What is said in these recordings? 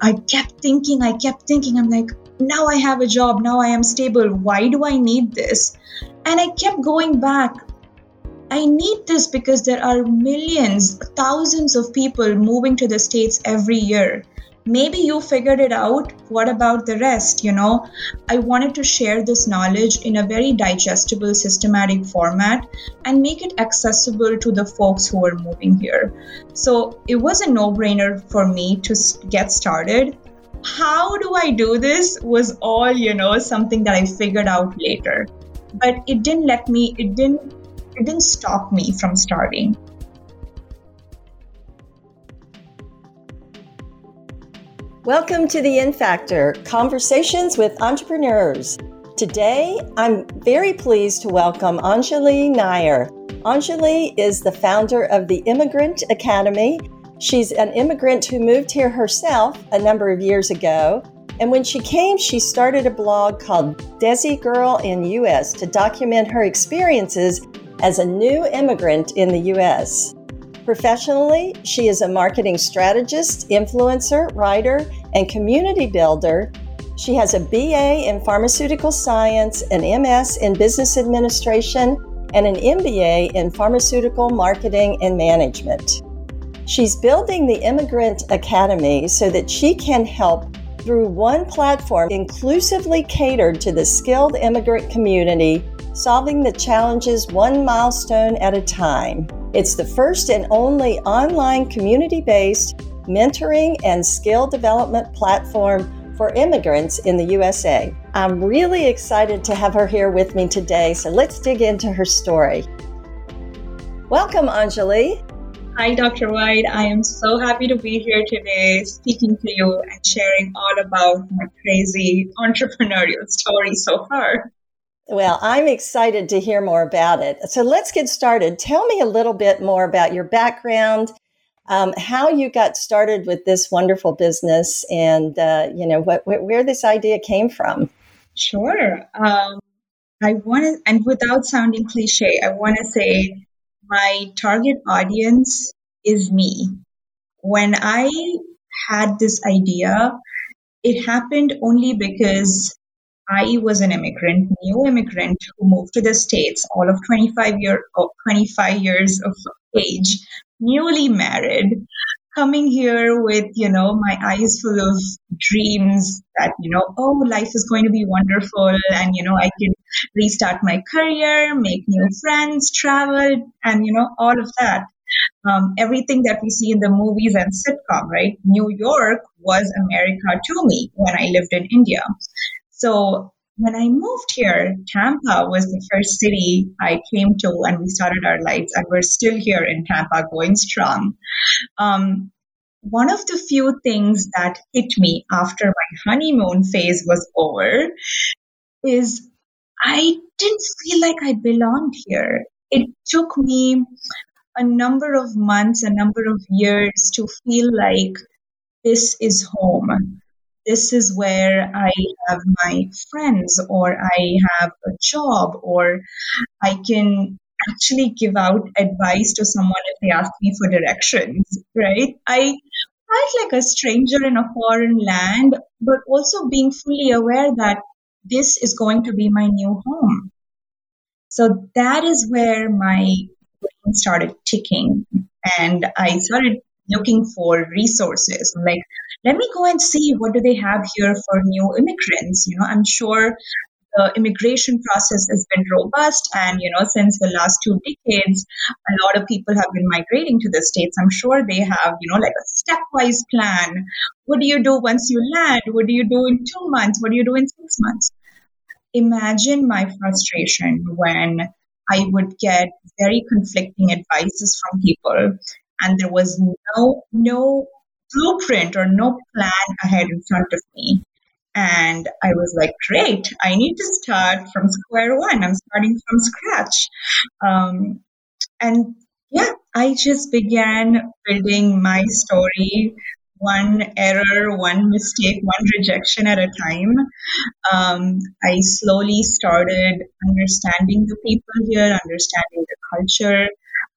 I kept thinking, I kept thinking, I'm like, now I have a job, now I am stable. Why do I need this? And I kept going back. I need this because there are millions, thousands of people moving to the States every year maybe you figured it out. What about the rest you know? I wanted to share this knowledge in a very digestible systematic format and make it accessible to the folks who are moving here. So it was a no-brainer for me to get started. How do i do this was all you know something that i figured out later. But it didn't let me it didn't it didn't stop me from starting Welcome to the In Factor Conversations with Entrepreneurs. Today, I'm very pleased to welcome Anjali Nair. Anjali is the founder of the Immigrant Academy. She's an immigrant who moved here herself a number of years ago. And when she came, she started a blog called Desi Girl in US to document her experiences as a new immigrant in the US. Professionally, she is a marketing strategist, influencer, writer, and community builder. She has a BA in pharmaceutical science, an MS in business administration, and an MBA in pharmaceutical marketing and management. She's building the Immigrant Academy so that she can help through one platform inclusively catered to the skilled immigrant community, solving the challenges one milestone at a time. It's the first and only online community based mentoring and skill development platform for immigrants in the USA. I'm really excited to have her here with me today, so let's dig into her story. Welcome, Anjali. Hi, Dr. White. I am so happy to be here today speaking to you and sharing all about my crazy entrepreneurial story so far. Well, I'm excited to hear more about it. So let's get started. Tell me a little bit more about your background, um, how you got started with this wonderful business, and uh, you know what, where this idea came from. Sure. Um, I want to, and without sounding cliche, I want to say my target audience is me. When I had this idea, it happened only because I was an immigrant, new immigrant who moved to the States, all of 25 year, 25 years of age, newly married, coming here with, you know, my eyes full of dreams that, you know, oh, life is going to be wonderful and, you know, I can restart my career, make new friends, travel, and, you know, all of that. Um, everything that we see in the movies and sitcom, right? New York was America to me when I lived in India. So when I moved here, Tampa was the first city I came to, and we started our lives, and we're still here in Tampa, going strong. Um, one of the few things that hit me after my honeymoon phase was over is I didn't feel like I belonged here. It took me a number of months, a number of years to feel like this is home this is where I have my friends, or I have a job, or I can actually give out advice to someone if they ask me for directions, right? I felt like a stranger in a foreign land, but also being fully aware that this is going to be my new home. So that is where my brain started ticking. And I started looking for resources. like, let me go and see what do they have here for new immigrants. You know, I'm sure the immigration process has been robust and you know since the last two decades a lot of people have been migrating to the states. I'm sure they have you know like a stepwise plan. What do you do once you land? What do you do in two months? What do you do in six months? Imagine my frustration when i would get very conflicting advices from people and there was no no blueprint or no plan ahead in front of me. And i was like great i need to start from square one. I'm starting from scratch. Um, and yeah i just began building my story one error one mistake one rejection at a time. Um, i slowly started understanding the people here understanding the culture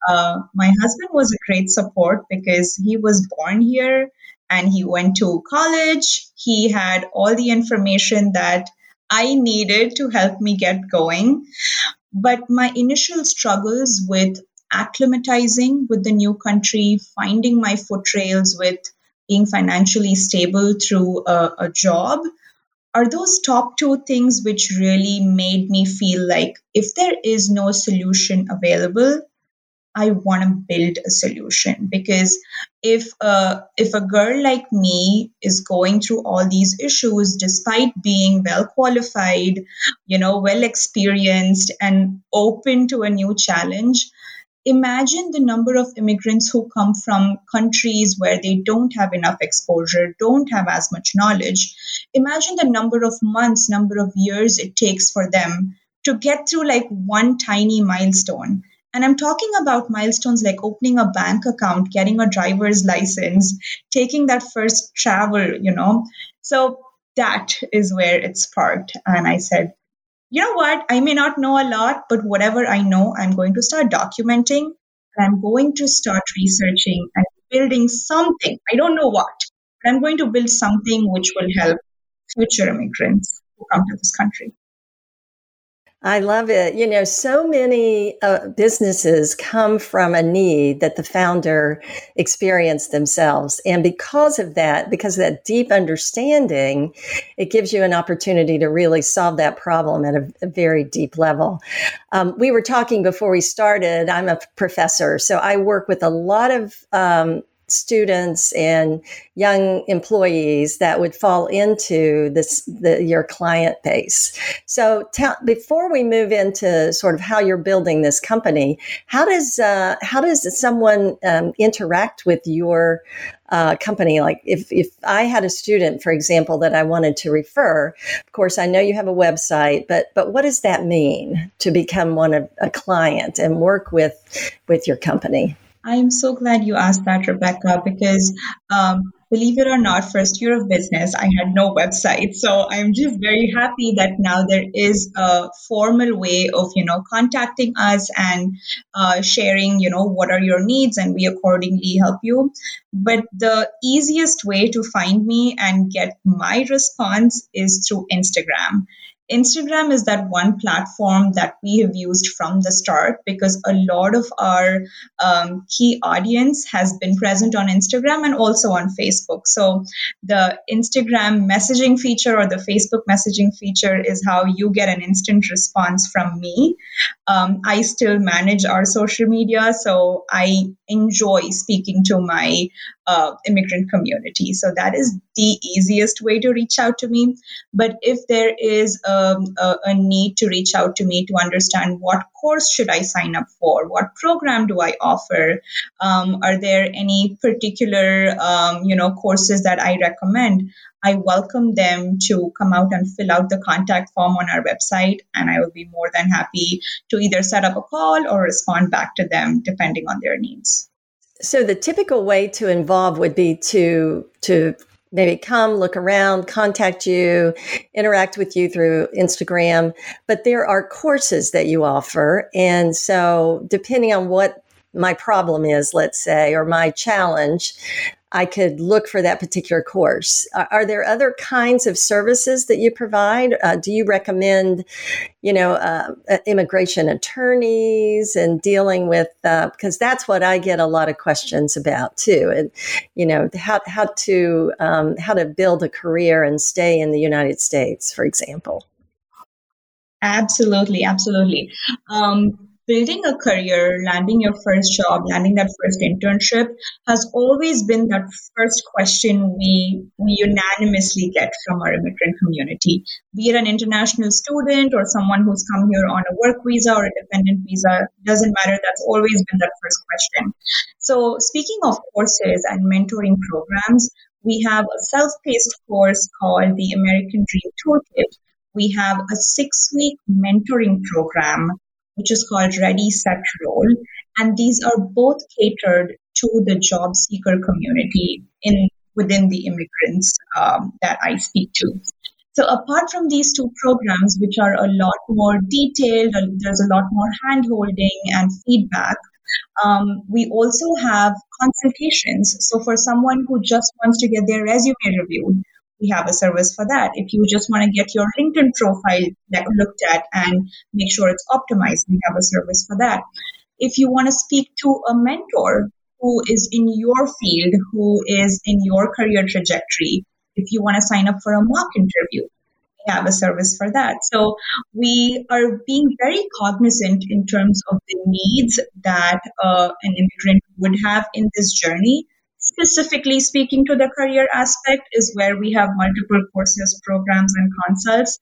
uh, my husband was a great support because he was born here and he went to college. He had all the information that I needed to help me get going. But my initial struggles with acclimatizing with the new country, finding my foot trails with being financially stable through a, a job, are those top two things which really made me feel like if there is no solution available, I want to build a solution because if uh, if a girl like me is going through all these issues despite being well qualified, you know, well experienced and open to a new challenge, imagine the number of immigrants who come from countries where they don't have enough exposure, don't have as much knowledge. Imagine the number of months, number of years it takes for them to get through like one tiny milestone. And I'm talking about milestones like opening a bank account, getting a driver's license, taking that first travel, you know. So that is where it sparked. And I said, you know what? I may not know a lot, but whatever I know, I'm going to start documenting and I'm going to start researching and building something. I don't know what, but I'm going to build something which will help future immigrants who come to this country. I love it. You know, so many uh, businesses come from a need that the founder experienced themselves. And because of that, because of that deep understanding, it gives you an opportunity to really solve that problem at a, a very deep level. Um, we were talking before we started. I'm a professor, so I work with a lot of um, students and young employees that would fall into this the, your client base. So before we move into sort of how you're building this company, how does uh, how does someone um, interact with your uh, company? Like if if I had a student, for example, that I wanted to refer, of course I know you have a website, but but what does that mean to become one of a client and work with with your company? I'm so glad you asked that, Rebecca, because um, believe it or not, first year of business, I had no website. So I'm just very happy that now there is a formal way of, you know, contacting us and uh, sharing, you know, what are your needs and we accordingly help you. But the easiest way to find me and get my response is through Instagram. Instagram is that one platform that we have used from the start because a lot of our um, key audience has been present on Instagram and also on Facebook. So the Instagram messaging feature or the Facebook messaging feature is how you get an instant response from me. Um, I still manage our social media, so I enjoy speaking to my uh, immigrant community. So that is the easiest way to reach out to me. But if there is a, a, a, need to reach out to me to understand what course should I sign up for, what program do I offer, um, are there any particular um, you know courses that I recommend, I welcome them to come out and fill out the contact form on our website, and I will be more than happy to either set up a call or respond back to them depending on their needs. So the typical way to involve would be to to maybe come look around, contact you, interact with you through Instagram, but there are courses that you offer and so depending on what my problem is, let's say, or my challenge, I could look for that particular course. Are, are there other kinds of services that you provide? Uh, do you recommend, you know, uh, uh immigration attorneys and dealing with because uh, that's what I get a lot of questions about too, and you know how how to um, how to build a career and stay in the United States, for example. Absolutely, absolutely. Um, building a career, landing your first job, landing that first internship has always been that first question we, we unanimously get from our immigrant community. Be it an international student or someone who's come here on a work visa or a dependent visa, doesn't matter. That's always been that first question. So, speaking of courses and mentoring programs, we have a self paced course called the American Dream Toolkit. We have a six week mentoring program which is called Ready, Set, Roll. And these are both catered to the job seeker community in within the immigrants um, that I speak to. So apart from these two programs, which are a lot more detailed, there's a lot more hand holding and feedback, Um, we also have consultations. So for someone who just wants to get their resume reviewed, we have a service for that. If you just want to get your LinkedIn profile looked at and make sure it's optimized, we have a service for that. If you want to speak to a mentor who is in your field, who is in your career trajectory, if you want to sign up for a mock interview, we have a service for that. So we are being very cognizant in terms of the needs that uh, an immigrant would have in this journey specifically speaking to the career aspect is where we have multiple courses, programs, and consults.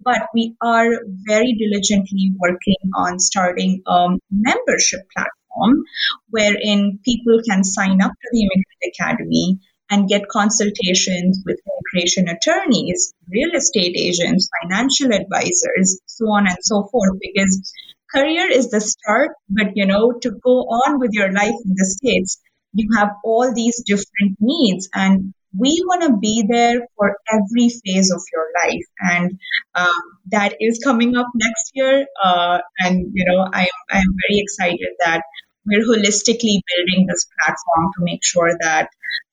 But we are very diligently working on starting a membership platform wherein people can sign up to the Immigrant Academy and get consultations with immigration attorneys, real estate agents, financial advisors, so on and so forth, because career is the start, but you know, to go on with your life in the States, you have all these different needs and we want to be there for every phase of your life. And um, that is coming up next year uh, and you know i'm i'm very excited that we're holistically building this platform to make sure that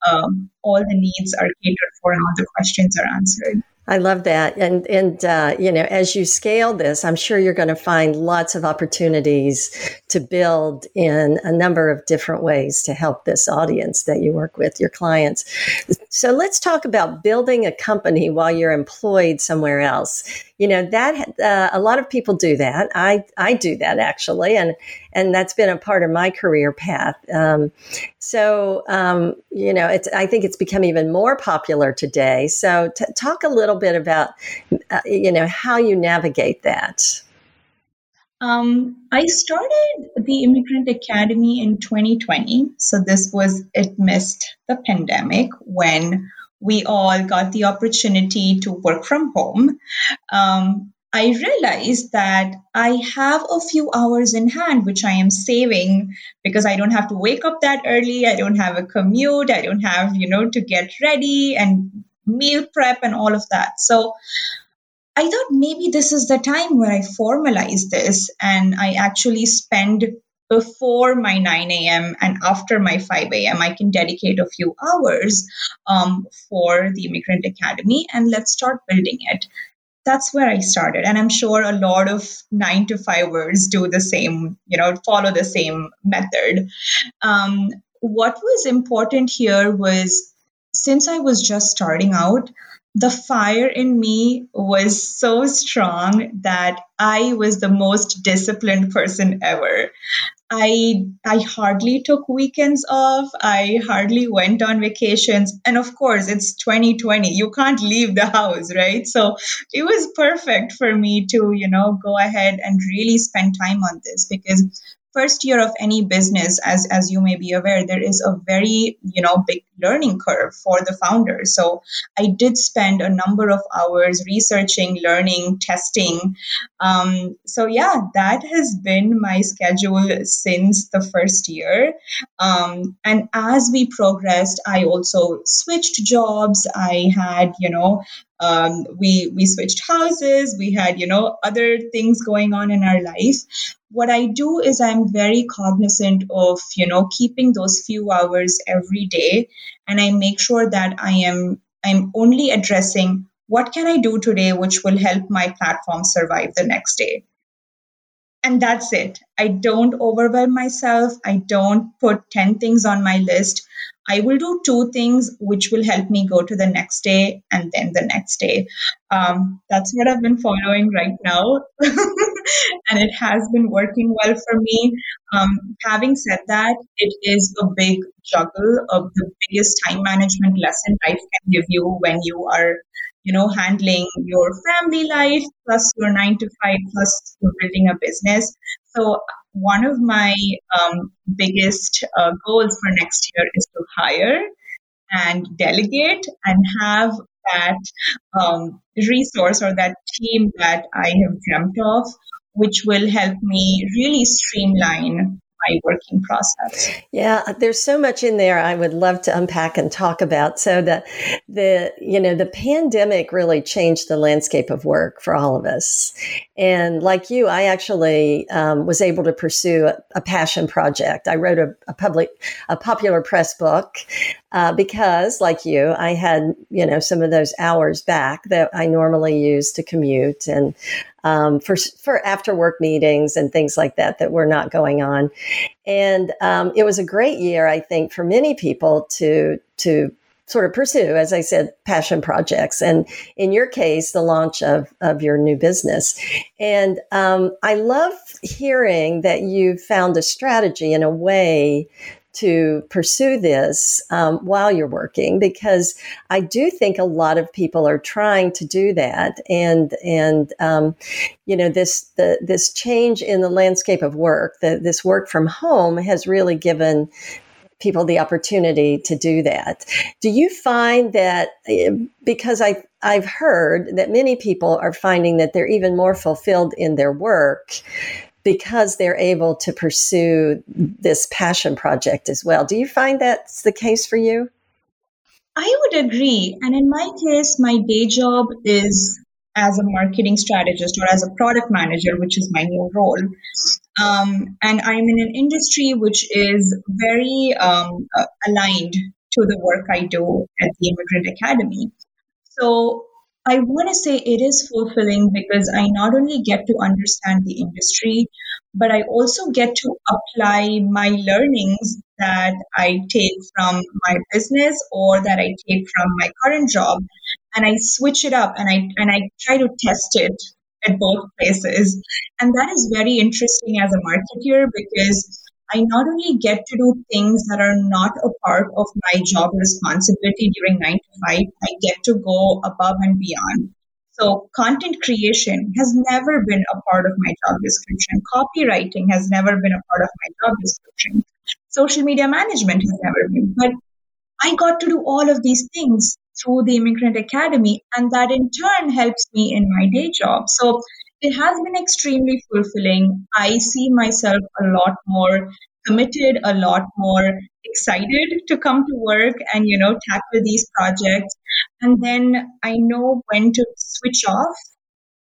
um, all the needs are catered for and all the questions are answered I love that. And, and, uh, you know, as you scale this, I'm sure you're going to find lots of opportunities to build in a number of different ways to help this audience that you work with, your clients. So let's talk about building a company while you're employed somewhere else you know that uh, a lot of people do that. I I do that actually, and and that's been a part of my career path. Um, so um, you know, it's I think it's become even more popular today. So t- talk a little bit about uh, you know how you navigate that. Um, I started the Immigrant Academy in 2020. So this was, it missed the pandemic when we all got the opportunity to work from home, um, I realized that I have a few hours in hand, which I am saving because I don't have to wake up that early. I don't have a commute. I don't have, you know, to get ready and meal prep and all of that. So I thought maybe this is the time where I formalize this and I actually spend before my 9 a.m. and after my 5 a.m. I can dedicate a few hours um, for the Immigrant Academy and let's start building it. That's where I started. And I'm sure a lot of nine to fivers do the same, you know, follow the same method. Um, what was important here was since I was just starting out, the fire in me was so strong that I was the most disciplined person ever. I I hardly took weekends off. I hardly went on vacations. And of course, it's 2020. You can't leave the house, right? So it was perfect for me to, you know, go ahead and really spend time on this because first year of any business as as you may be aware there is a very you know big learning curve for the founder. So i did spend a number of hours researching learning testing. Um, so yeah that has been my schedule since the first year. Um, and as we progressed i also switched jobs. I had you know um, we we switched houses. We had you know other things going on in our life what i do is i'm very cognizant of you know keeping those few hours every day. And i make sure that i am i'm only addressing what can i do today which will help my platform survive the next day. And that's it. I don't overwhelm myself. I don't put 10 things on my list. I will do two things which will help me go to the next day and then the next day. Um, that's what I've been following right now. and it has been working well for me. Um, having said that, it is a big juggle of the biggest time management lesson life can give you when you are you know handling your family life plus your nine to five plus building a business so one of my um, biggest uh, goals for next year is to hire and delegate and have that um, resource or that team that I have dreamt of, which will help me really streamline my working process. Yeah, there's so much in there I would love to unpack and talk about. So the the you know the pandemic really changed the landscape of work for all of us. And like you, I actually um, was able to pursue a, a passion project. I wrote a, a, public a popular press book uh, because, like you, I had you know some of those hours back that I normally use to commute and um, for for after work meetings and things like that that were not going on. And um, it was a great year, I think, for many people to to sort of pursue, as I said, passion projects. And in your case, the launch of, of your new business. And um, I love hearing that you found a strategy in a way to pursue this um, while you're working because I do think a lot of people are trying to do that and and um, you know this the this change in the landscape of work the, this work from home has really given people the opportunity to do that. Do you find that eh, because I I've heard that many people are finding that they're even more fulfilled in their work because they're able to pursue this passion project as well. Do you find that's the case for you? I would agree. And in my case, my day job is as a marketing strategist or as a product manager, which is my new role. Um, and I'm in an industry which is very um, uh, aligned to the work I do at the Immigrant Academy. So I want to say it is fulfilling because I not only get to understand the industry, but I also get to apply my learnings that I take from my business or that I take from my current job and I switch it up and I and I try to test it at both places. And that is very interesting as a marketer because I not only get to do things that are not a part of my job responsibility during nine to five, I get to go above and beyond. So, content creation has never been a part of my job description. Copywriting has never been a part of my job description. Social media management has never been. But I got to do all of these things through the Immigrant Academy, and that in turn helps me in my day job. So, it has been extremely fulfilling. I see myself a lot more committed, a lot more excited to come to work and, you know, tackle these projects. And then I know when to switch off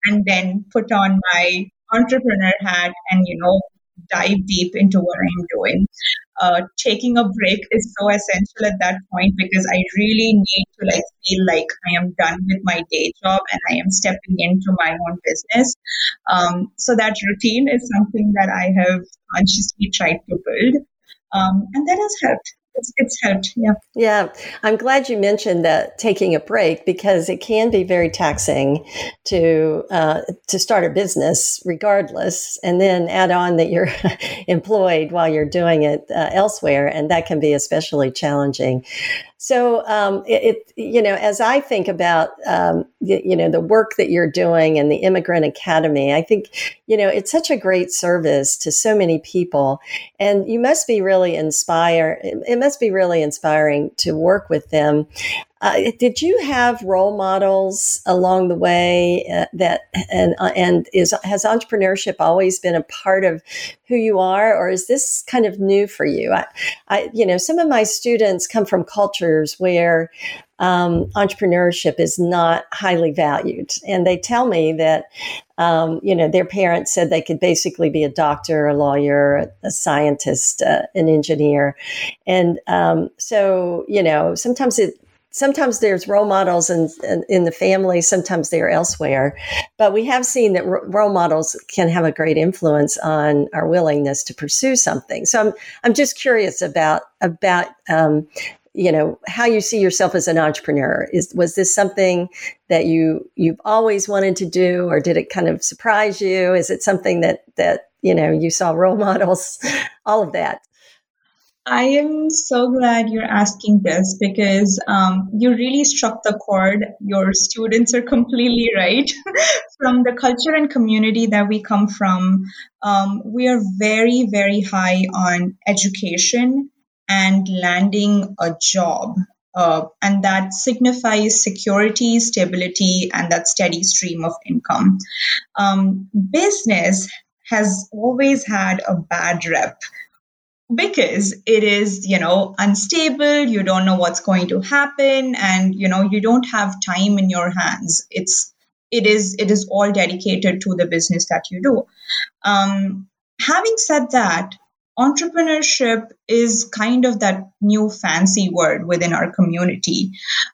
and then put on my entrepreneur hat and, you know, dive deep into what I'm doing. Uh, taking a break is so essential at that point because I really need to like feel like I am done with my day job and I am stepping into my own business. Um, so that routine is something that I have consciously tried to build, um, and that has helped it's, it's helped. Yeah. Yeah. I'm glad you mentioned that taking a break because it can be very taxing to, uh, to start a business regardless, and then add on that you're employed while you're doing it uh, elsewhere. And that can be especially challenging. So, um, it, it, you know, as I think about, um, you, you, know, the work that you're doing and the Immigrant Academy, I think, you know, it's such a great service to so many people, and you must be really inspired. It must be really inspiring to work with them. Uh, did you have role models along the way uh, that and uh, and is has entrepreneurship always been a part of who you are, or is this kind of new for you? I, I you know, some of my students come from cultures where um, entrepreneurship is not highly valued, and they tell me that um, you know their parents said they could basically be a doctor, a lawyer, a scientist, uh, an engineer, and um, so you know sometimes it sometimes there's role models in, in, in, the family, sometimes they're elsewhere. But we have seen that role models can have a great influence on our willingness to pursue something. So I'm, I'm just curious about, about, um, you know how you see yourself as an entrepreneur is was this something that you you've always wanted to do or did it kind of surprise you is it something that that you know you saw role models all of that I am so glad you're asking this because um, you really struck the chord. Your students are completely right. from the culture and community that we come from, um, we are very, very high on education and landing a job. Uh, and that signifies security, stability, and that steady stream of income. Um, business has always had a bad rep because it is you know unstable you don't know what's going to happen and you know you don't have time in your hands. It's it is it is all dedicated to the business that you do. Um, having said that entrepreneurship is kind of that new fancy word within our community.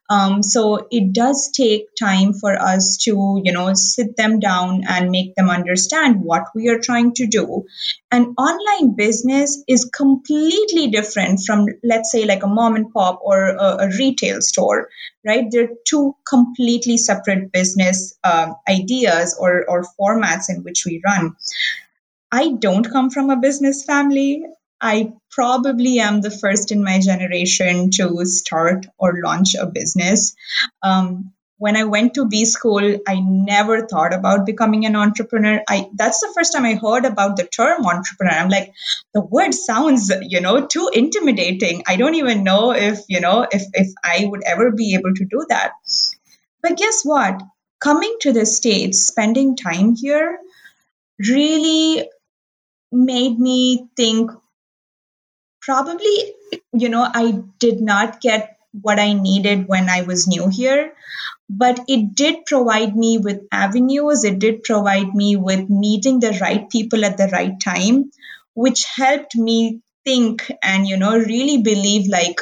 Um, so it does take time for us to you know sit them down and make them understand what we are trying to do. An online business is completely different from let's say like a mom and pop or a, a retail store right? They're two completely separate business uh, ideas or, or formats in which we run I don't come from a business family. I probably am the first in my generation to start or launch a business. Um, when I went to B school, I never thought about becoming an entrepreneur. I that's the first time I heard about the term entrepreneur. I'm like, the word sounds, you know, too intimidating. I don't even know if, you know, if if I would ever be able to do that. But guess what? Coming to the States, spending time here really made me think probably, you know, I did not get what I needed when I was new here, but it did provide me with avenues. It did provide me with meeting the right people at the right time, which helped me think and, you know, really believe like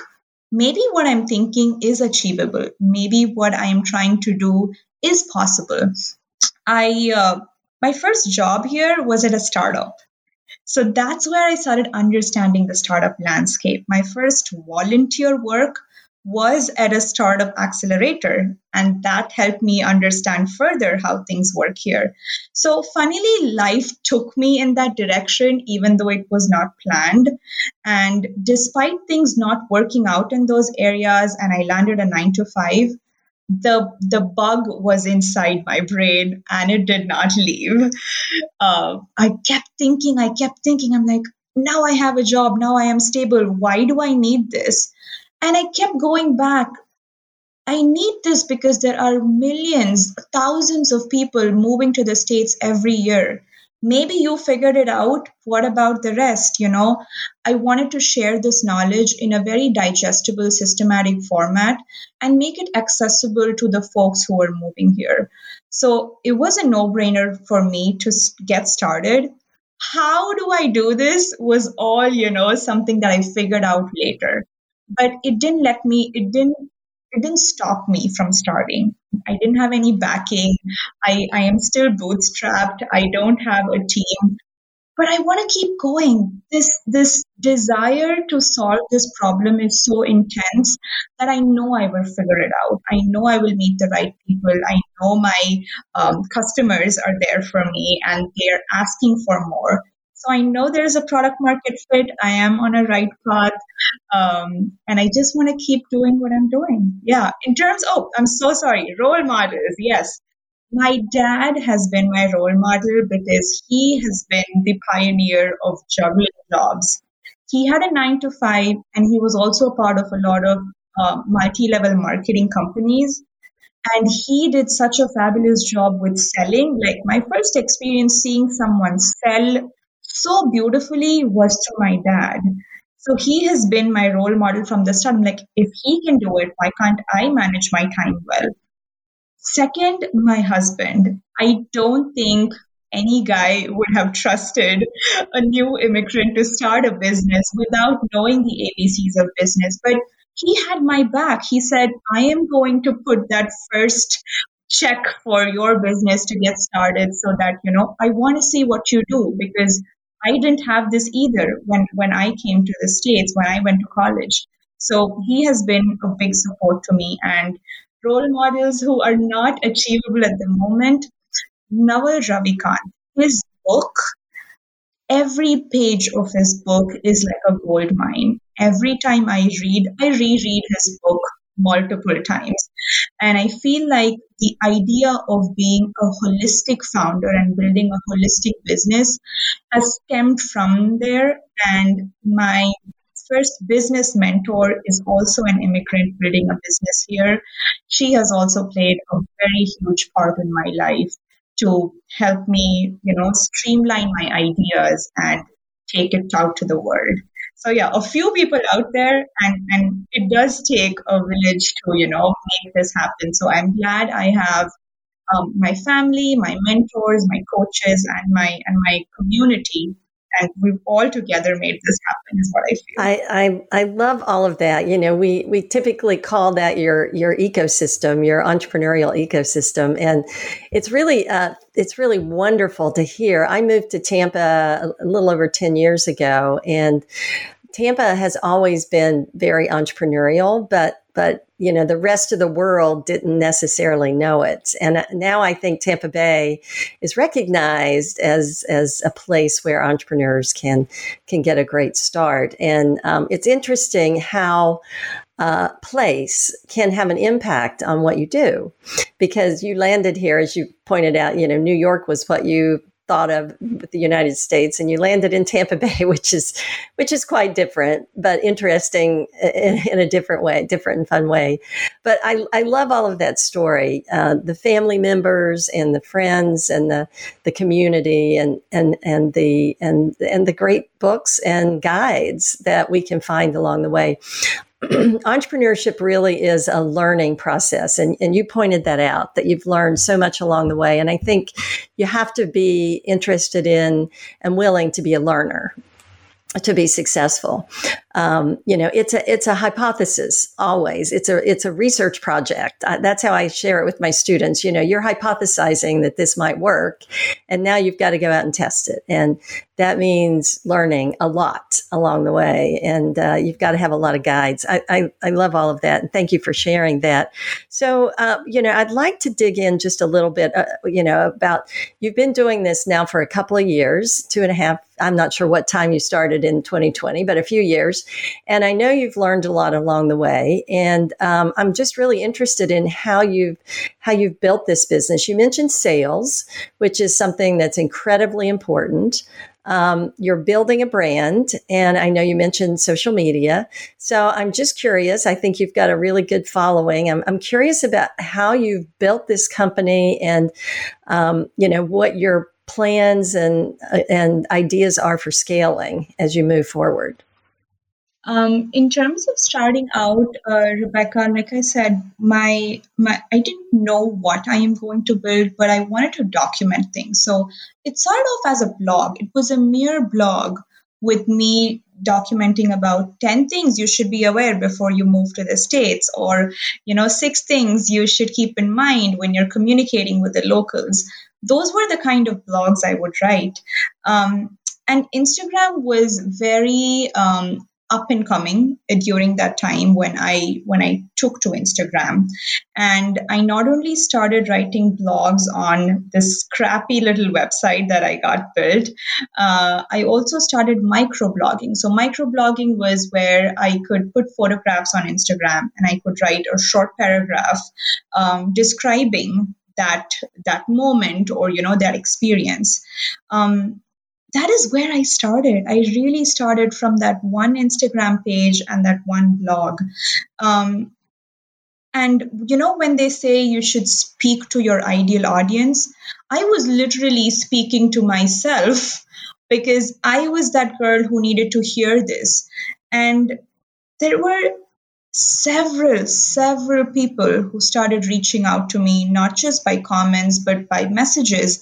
maybe what I'm thinking is achievable. Maybe what I am trying to do is possible. I, uh, my first job here was at a startup so that's where I started understanding the startup landscape. My first volunteer work was at a startup accelerator, and that helped me understand further how things work here. So, funnily, life took me in that direction, even though it was not planned. And despite things not working out in those areas, and I landed a nine to five, the the bug was inside my brain and it did not leave. Uh, I kept thinking, I kept thinking, I'm like, now I have a job, now I am stable. Why do I need this? And I kept going back. I need this because there are millions, thousands of people moving to the States every year maybe you figured it out. What about the rest you know? I wanted to share this knowledge in a very digestible systematic format and make it accessible to the folks who are moving here. So it was a no brainer for me to get started. How do i do this was all you know something that i figured out later. But it didn't let me it didn't didn't stop me from starting. I didn't have any backing. I, I am still bootstrapped. I don't have a team. But I want to keep going. This this desire to solve this problem is so intense that I know I will figure it out. I know I will meet the right people. I know my um, customers are there for me and they're asking for more. So I know there's a product market fit. I am on a right path. Um, and I just want to keep doing what I'm doing. Yeah. In terms, oh, I'm so sorry. Role models. Yes. My dad has been my role model because he has been the pioneer of juggling jobs. He had a nine to five, and he was also a part of a lot of uh, multi level marketing companies and he did such a fabulous job with selling like my first experience seeing someone sell so beautifully was to my dad. So he has been my role model from the start. I'm like, if he can do it, why can't I manage my time well? Second, my husband. I don't think any guy would have trusted a new immigrant to start a business without knowing the ABCs of business. But he had my back. He said, I am going to put that first check for your business to get started so that, you know, I want to see what you do because I didn't have this either when, when I came to the States, when I went to college. So he has been a big support to me and role models who are not achievable at the moment. Naval Ravikant, his book, every page of his book is like a gold mine. Every time I read, I reread his book multiple times. And I feel like the idea of being a holistic founder and building a holistic business has stemmed from there. And my first business mentor is also an immigrant building a business here. She has also played a very huge part in my life to help me, you know, streamline my ideas and take it out to the world. So yeah a few people out there and and it does take a village to you know make this happen. So i'm glad i have um, my family my mentors my coaches and my and my community and we've all together made this happen is what i feel. I, I i love all of that. You know we we typically call that your your ecosystem your entrepreneurial ecosystem. And it's really uh, it's really wonderful to hear. I moved to tampa a, little over 10 years ago and Tampa has always been very entrepreneurial, but but you know the rest of the world didn't necessarily know it. And uh, now i think tampa bay is recognized as as a place where entrepreneurs can can get a great start. And um, it's interesting how uh, place can have an impact on what you do. Because you landed here as you pointed out you know new york was what you thought of with the United States, and you landed in Tampa Bay, which is which is quite different, but interesting in, in a different way, different and fun way. But I, I love all of that story, uh, the family members and the friends and the the community and and and the and and the great books and guides that we can find along the way. entrepreneurship really is a learning process. And, and you pointed that out, that you've learned so much along the way. And I think you have to be interested in and willing to be a learner to be successful. Um, you know, it's a it's a hypothesis always. It's a it's a research project. I, that's how I share it with my students. You know, you're hypothesizing that this might work, and now you've got to go out and test it. And that means learning a lot along the way. And uh, you've got to have a lot of guides. I, I, I, love all of that. And thank you for sharing that. So, uh, you know, I'd like to dig in just a little bit, uh, you know, about you've been doing this now for a couple of years, two and a half. I'm not sure what time you started in 2020, but a few years. And I know you've learned a lot along the way. And um, I'm just really interested in how you've how you've built this business. You mentioned sales, which is something that's incredibly important. Um, you're building a brand, and I know you mentioned social media. So I'm just curious. I think you've got a really good following. I'm, I'm curious about how you've built this company, and um, you know what your plans and uh, and ideas are for scaling as you move forward. Um, in terms of starting out, uh, Rebecca, like I said, my my I didn't know what I am going to build, but I wanted to document things. So it started off as a blog. It was a mere blog with me documenting about 10 things you should be aware before you move to the states or you know six things you should keep in mind when you're communicating with the locals those were the kind of blogs i would write um, and instagram was very um, up and coming during that time when I when I took to Instagram, and I not only started writing blogs on this crappy little website that I got built, uh, I also started microblogging. So microblogging was where I could put photographs on Instagram and I could write a short paragraph um, describing that that moment or you know that experience. Um, that is where I started. I really started from that one Instagram page and that one blog. Um, and you know, when they say you should speak to your ideal audience, I was literally speaking to myself because I was that girl who needed to hear this. And there were several several people who started reaching out to me not just by comments but by messages.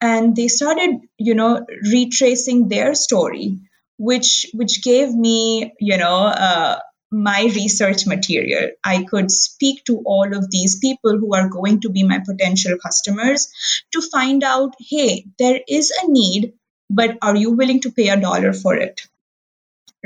And they started you know retracing their story which which gave me you know uh, my research material. I could speak to all of these people who are going to be my potential customers to find out hey there is a need but are you willing to pay a dollar for it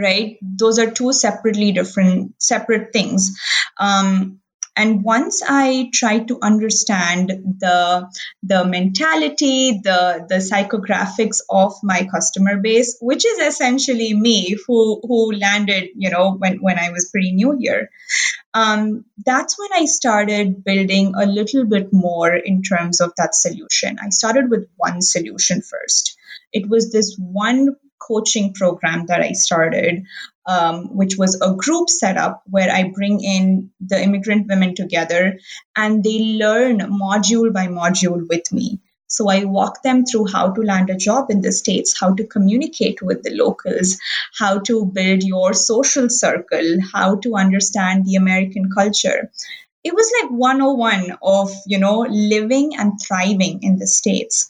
right? Those are two separately different separate things. Um, and once i tried to understand the the mentality the the psychographics of my customer base which is essentially me who who landed you know when when i was pretty new here um, that's when i started building a little bit more in terms of that solution. I started with one solution first. It was this one coaching program that I started, um, which was a group setup where I bring in the immigrant women together and they learn module by module with me. So I walk them through how to land a job in the States, how to communicate with the locals, how to build your social circle, how to understand the American culture. It was like 101 of, you know, living and thriving in the States.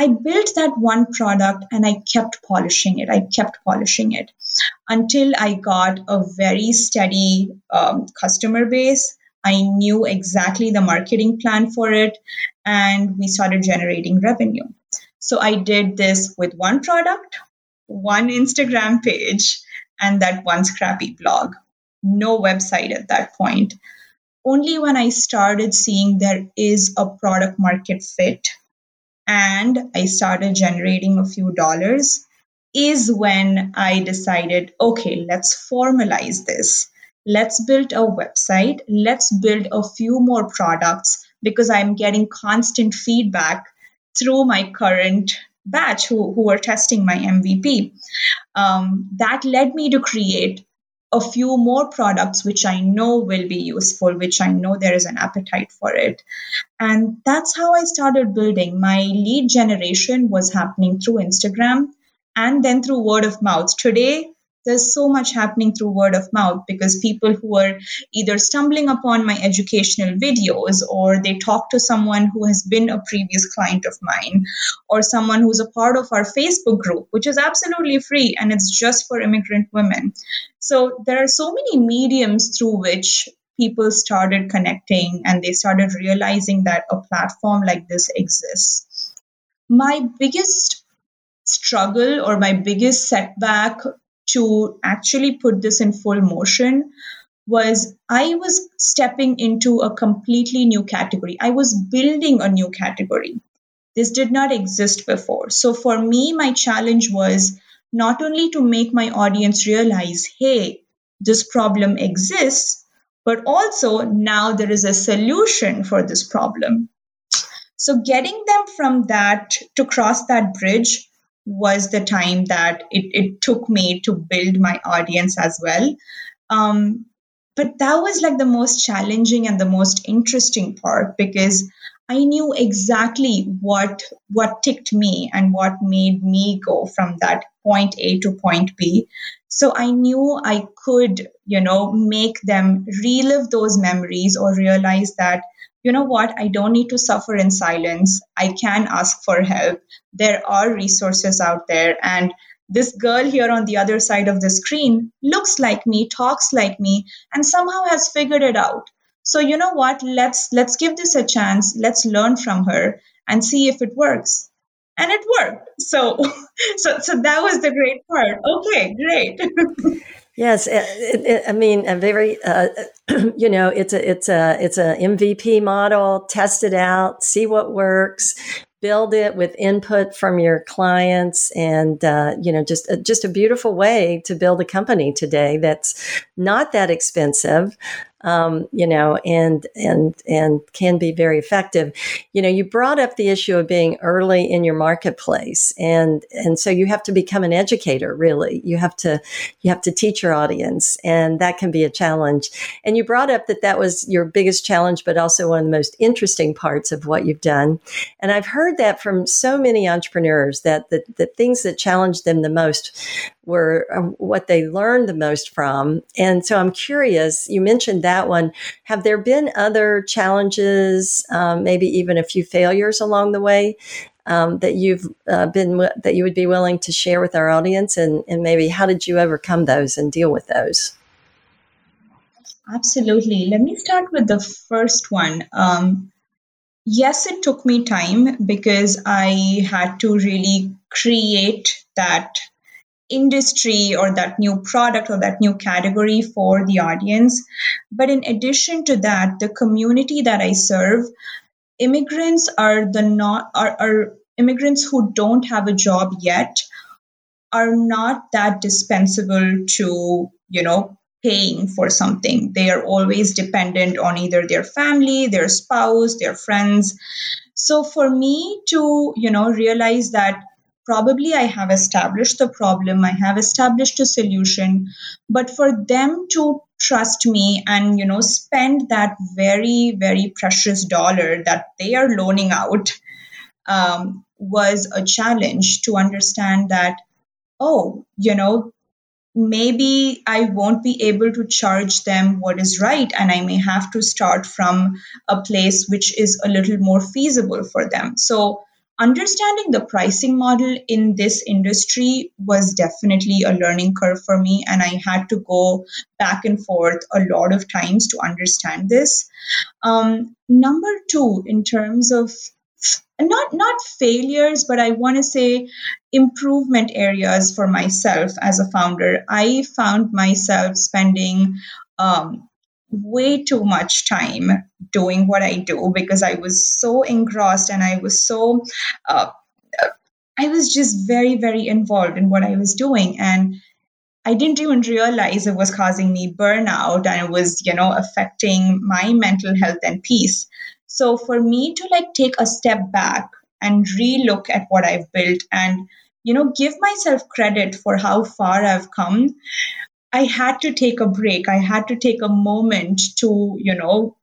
I built that one product and I kept polishing it. I kept polishing it until I got a very steady um, customer base. I knew exactly the marketing plan for it, and we started generating revenue. So I did this with one product, one Instagram page, and that one scrappy blog. No website at that point. Only when I started seeing there is a product market fit and I started generating a few dollars is when I decided, okay, let's formalize this. Let's build a website. Let's build a few more products because I'm getting constant feedback through my current batch who, who are testing my MVP. Um, that led me to create a few more products which I know will be useful, which I know there is an appetite for it. And that's how I started building. My lead generation was happening through Instagram and then through word of mouth. Today, there's so much happening through word of mouth because people who are either stumbling upon my educational videos or they talk to someone who has been a previous client of mine or someone who's a part of our Facebook group, which is absolutely free and it's just for immigrant women. So there are so many mediums through which people started connecting and they started realizing that a platform like this exists. My biggest struggle or my biggest setback to actually put this in full motion was I was stepping into a completely new category. I was building a new category. This did not exist before. So for me, my challenge was not only to make my audience realize, hey, this problem exists, but also now there is a solution for this problem. So getting them from that to cross that bridge was the time that it, it took me to build my audience as well. Um, but that was like the most challenging and the most interesting part because I knew exactly what what ticked me and what made me go from that point A to point B. So I knew I could, you know, make them relive those memories or realize that you know what, I don't need to suffer in silence. I can ask for help. There are resources out there. And this girl here on the other side of the screen looks like me, talks like me, and somehow has figured it out. So you know what? Let's let's give this a chance. Let's learn from her and see if it works. And it worked. So so so that was the great part. Okay, great. Yes, it, it, I mean, a very, uh, you know, it's a it's a it's a MVP model. Test it out, see what works, build it with input from your clients, and uh, you know, just uh, just a beautiful way to build a company today. That's not that expensive um, you know, and and and can be very effective. You know, you brought up the issue of being early in your marketplace, and and so you have to become an educator. Really, you have to you have to teach your audience, and that can be a challenge. And you brought up that that was your biggest challenge, but also one of the most interesting parts of what you've done. And I've heard that from so many entrepreneurs that the, the things that challenged them the most were um, what they learned the most from. And so I'm curious, you mentioned that one. Have there been other challenges, um, maybe even a few failures along the way? Um, that you've uh, been that you would be willing to share with our audience, and, and maybe how did you overcome those and deal with those? Absolutely. Let me start with the first one. Um, yes, it took me time because I had to really create that industry or that new product or that new category for the audience. But in addition to that, the community that I serve, immigrants are the not are, are immigrants who don't have a job yet are not that dispensable to, you know, paying for something. They are always dependent on either their family, their spouse, their friends. So for me to, you know, realize that probably I have established the problem, I have established a solution, but for them to trust me and you know spend that very very precious dollar that they are loaning out um, was a challenge to understand that, oh, you know, maybe I won't be able to charge them what is right, and I may have to start from a place which is a little more feasible for them. So, understanding the pricing model in this industry was definitely a learning curve for me, and I had to go back and forth a lot of times to understand this. Um, number two, in terms of not not failures but i want to say improvement areas for myself as a founder i found myself spending um, way too much time doing what i do because i was so engrossed and i was so uh, i was just very very involved in what i was doing and I didn't even realize it was causing me burnout and it was, you know, affecting my mental health and peace. So for me to like take a step back and relook at what I've built and you know give myself credit for how far I've come, I had to take a break. I had to take a moment to, you know,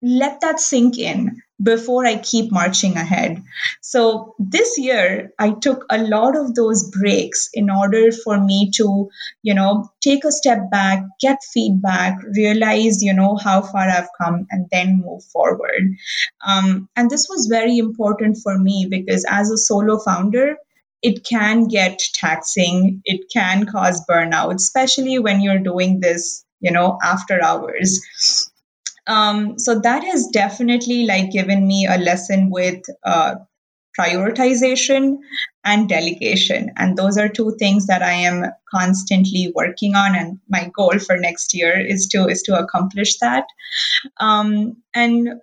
let that sink in before I keep marching ahead. So this year, I took a lot of those breaks in order for me to, you know, take a step back, get feedback, realize, you know, how far I've come, and then move forward. Um, and this was very important for me because as a solo founder, it can get taxing, it can cause burnout, especially when you're doing this, you know, after hours. Um, so that has definitely like given me a lesson with uh, prioritization and delegation and those are two things that i am constantly working on and my goal for next year is to is to accomplish that um, and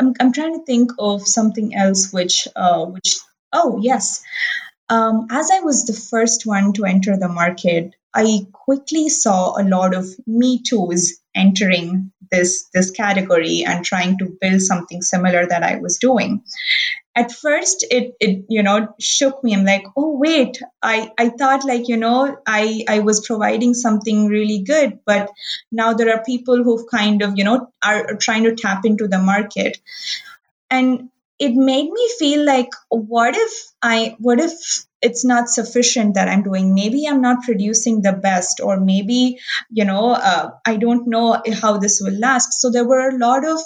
I'm, I'm trying to think of something else which uh, which oh yes um, as i was the first one to enter the market i quickly saw a lot of me too's entering this this category and trying to build something similar that I was doing. At first it it you know shook me. I'm like, oh wait, I, I thought like, you know, I, I was providing something really good, but now there are people who kind of, you know, are trying to tap into the market. And it made me feel like what if I what if it's not sufficient that i'm doing? Maybe i'm not producing the best or maybe you know uh, i don't know how this will last. So there were a lot of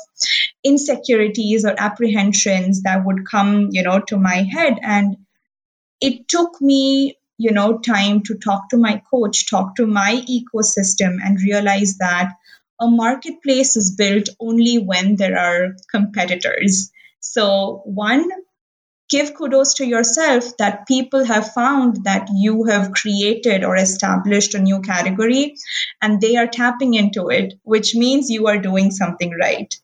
insecurities or apprehensions that would come you know to my head. And it took me you know time to talk to my coach talk to my ecosystem and realize that a marketplace is built only when there are competitors so one give kudos to yourself that people have found that you have created or established a new category and they are tapping into it, which means you are doing something right.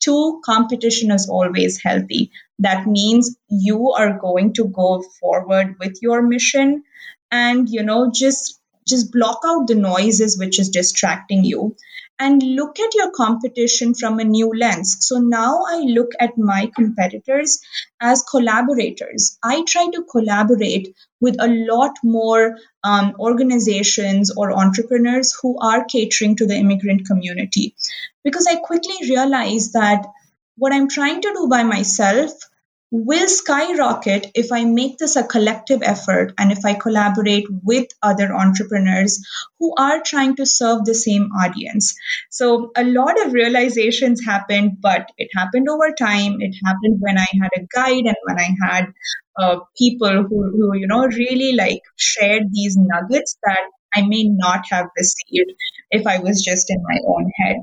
Two, competition is always healthy. That means you are going to go forward with your mission and, you know, just just block out the noises which is distracting you and look at your competition from a new lens. So now I look at my competitors as collaborators. I try to collaborate with a lot more um, organizations or entrepreneurs who are catering to the immigrant community because I quickly realized that what I'm trying to do by myself will skyrocket if I make this a collective effort and if I collaborate with other entrepreneurs who are trying to serve the same audience. So, a lot of realizations happened, but it happened over time. It happened when I had a guide and when I had uh, people who, who, you know, really like shared these nuggets that I may not have received if I was just in my own head.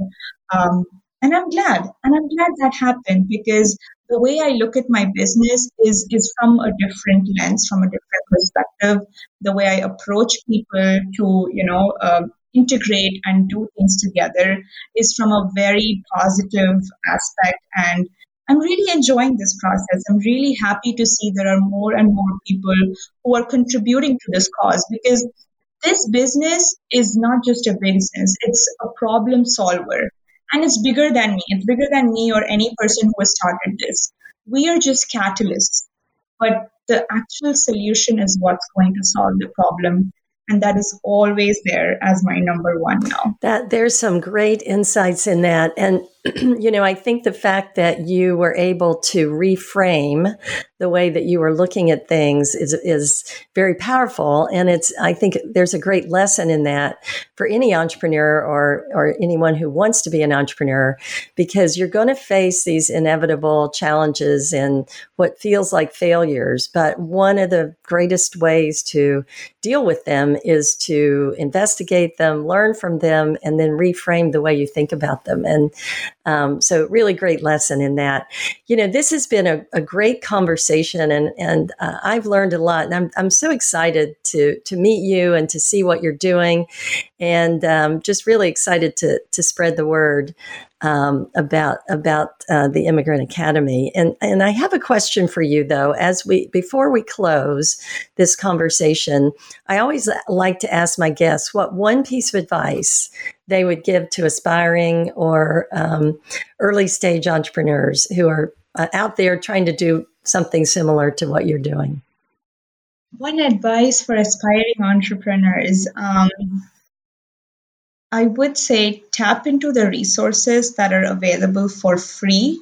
Um, and i'm glad and i'm glad that happened because the way i look at my business is is from a different lens from a different perspective. The way i approach people to you know uh, integrate and do things together is from a very positive aspect. And i'm really enjoying this process. I'm really happy to see there are more and more people who are contributing to this cause because this business is not just a business. It's a problem solver and it's bigger than me. It's bigger than me or any person who has started this. We are just catalysts, but the actual solution is what's going to solve the problem. And that is always there as my number one now. That there's some great insights in that. And you know, I think the fact that you were able to reframe the way that you were looking at things is is very powerful, and it's. I think there's a great lesson in that for any entrepreneur or or anyone who wants to be an entrepreneur, because you're going to face these inevitable challenges and what feels like failures. But one of the greatest ways to deal with them is to investigate them, learn from them, and then reframe the way you think about them. And um, so, really great lesson in that. You know, this has been a, a great conversation, and and uh, I've learned a lot. And I'm I'm so excited to to meet you and to see what you're doing, and um, just really excited to to spread the word um, about about uh, the Immigrant Academy. And and I have a question for you though. As we before we close this conversation, I always like to ask my guests what one piece of advice they would give to aspiring or um, early stage entrepreneurs who are uh, out there trying to do something similar to what you're doing. One advice for aspiring entrepreneurs. Um, I would say tap into the resources that are available for free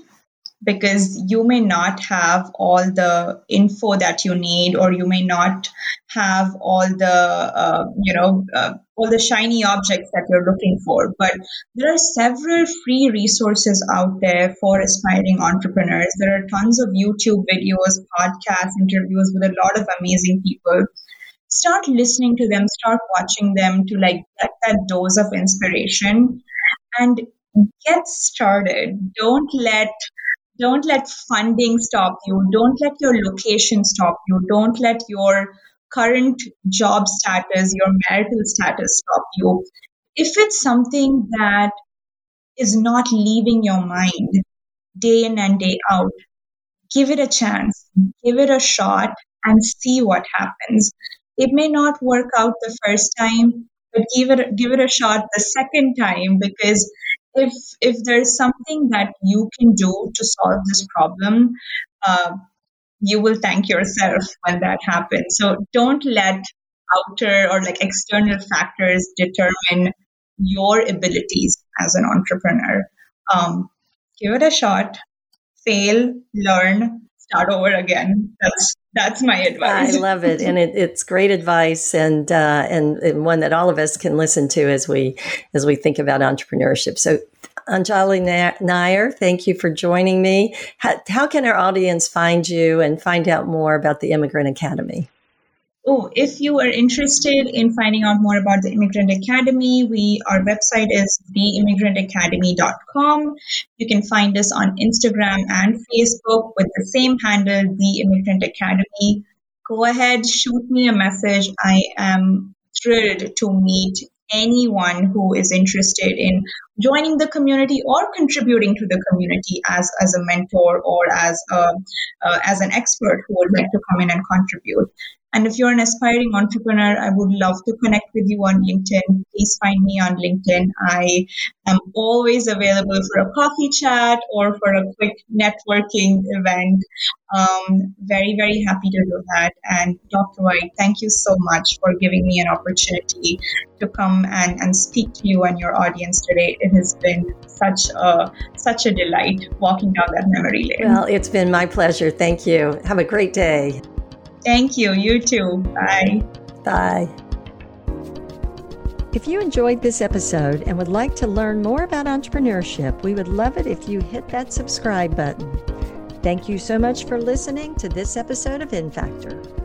because you may not have all the info that you need or you may not have all the uh, you know uh, all the shiny objects that you're looking for. But there are several free resources out there for aspiring entrepreneurs. There are tons of youtube videos podcasts interviews with a lot of amazing people start listening to them, start watching them to like get that dose of inspiration and get started. Don't let don't let funding stop you. Don't let your location stop you. Don't let your current job status, your marital status stop you. If it's something that is not leaving your mind day in and day out, give it a chance, give it a shot, and see what happens. It may not work out the first time, but give it give it a shot the second time because if if there's something that you can do to solve this problem, uh, you will thank yourself when that happens. So don't let outer or like external factors determine your abilities as an entrepreneur. Um, give it a shot, fail, learn, start over again. That's that's my advice. I love it, and it, it's great advice, and, uh, and and one that all of us can listen to as we as we think about entrepreneurship. So, Anjali Nair, thank you for joining me. How, how can our audience find you and find out more about the Immigrant Academy? Oh, if you are interested in finding out more about the Immigrant Academy, we our website is theimmigrantacademy.com. You can find us on Instagram and Facebook with the same handle, The Immigrant Academy. Go ahead, shoot me a message. I am thrilled to meet anyone who is interested in joining the community or contributing to the community as, as a mentor or as a, uh, as an expert who would like to come in and contribute. And if you're an aspiring entrepreneur, I would love to connect with you on LinkedIn. Please find me on LinkedIn. I am always available for a coffee chat or for a quick networking event. Um, very, very happy to do that. And Dr. White, thank you so much for giving me an opportunity to come and, and speak to you and your audience today. It has been such a such a delight walking down that memory lane. Well, it's been my pleasure. Thank you. Have a great day. Thank you. You too. Bye. Bye. If you enjoyed this episode and would like to learn more about entrepreneurship, we would love it if you hit that subscribe button. Thank you so much for listening to this episode of InFactor.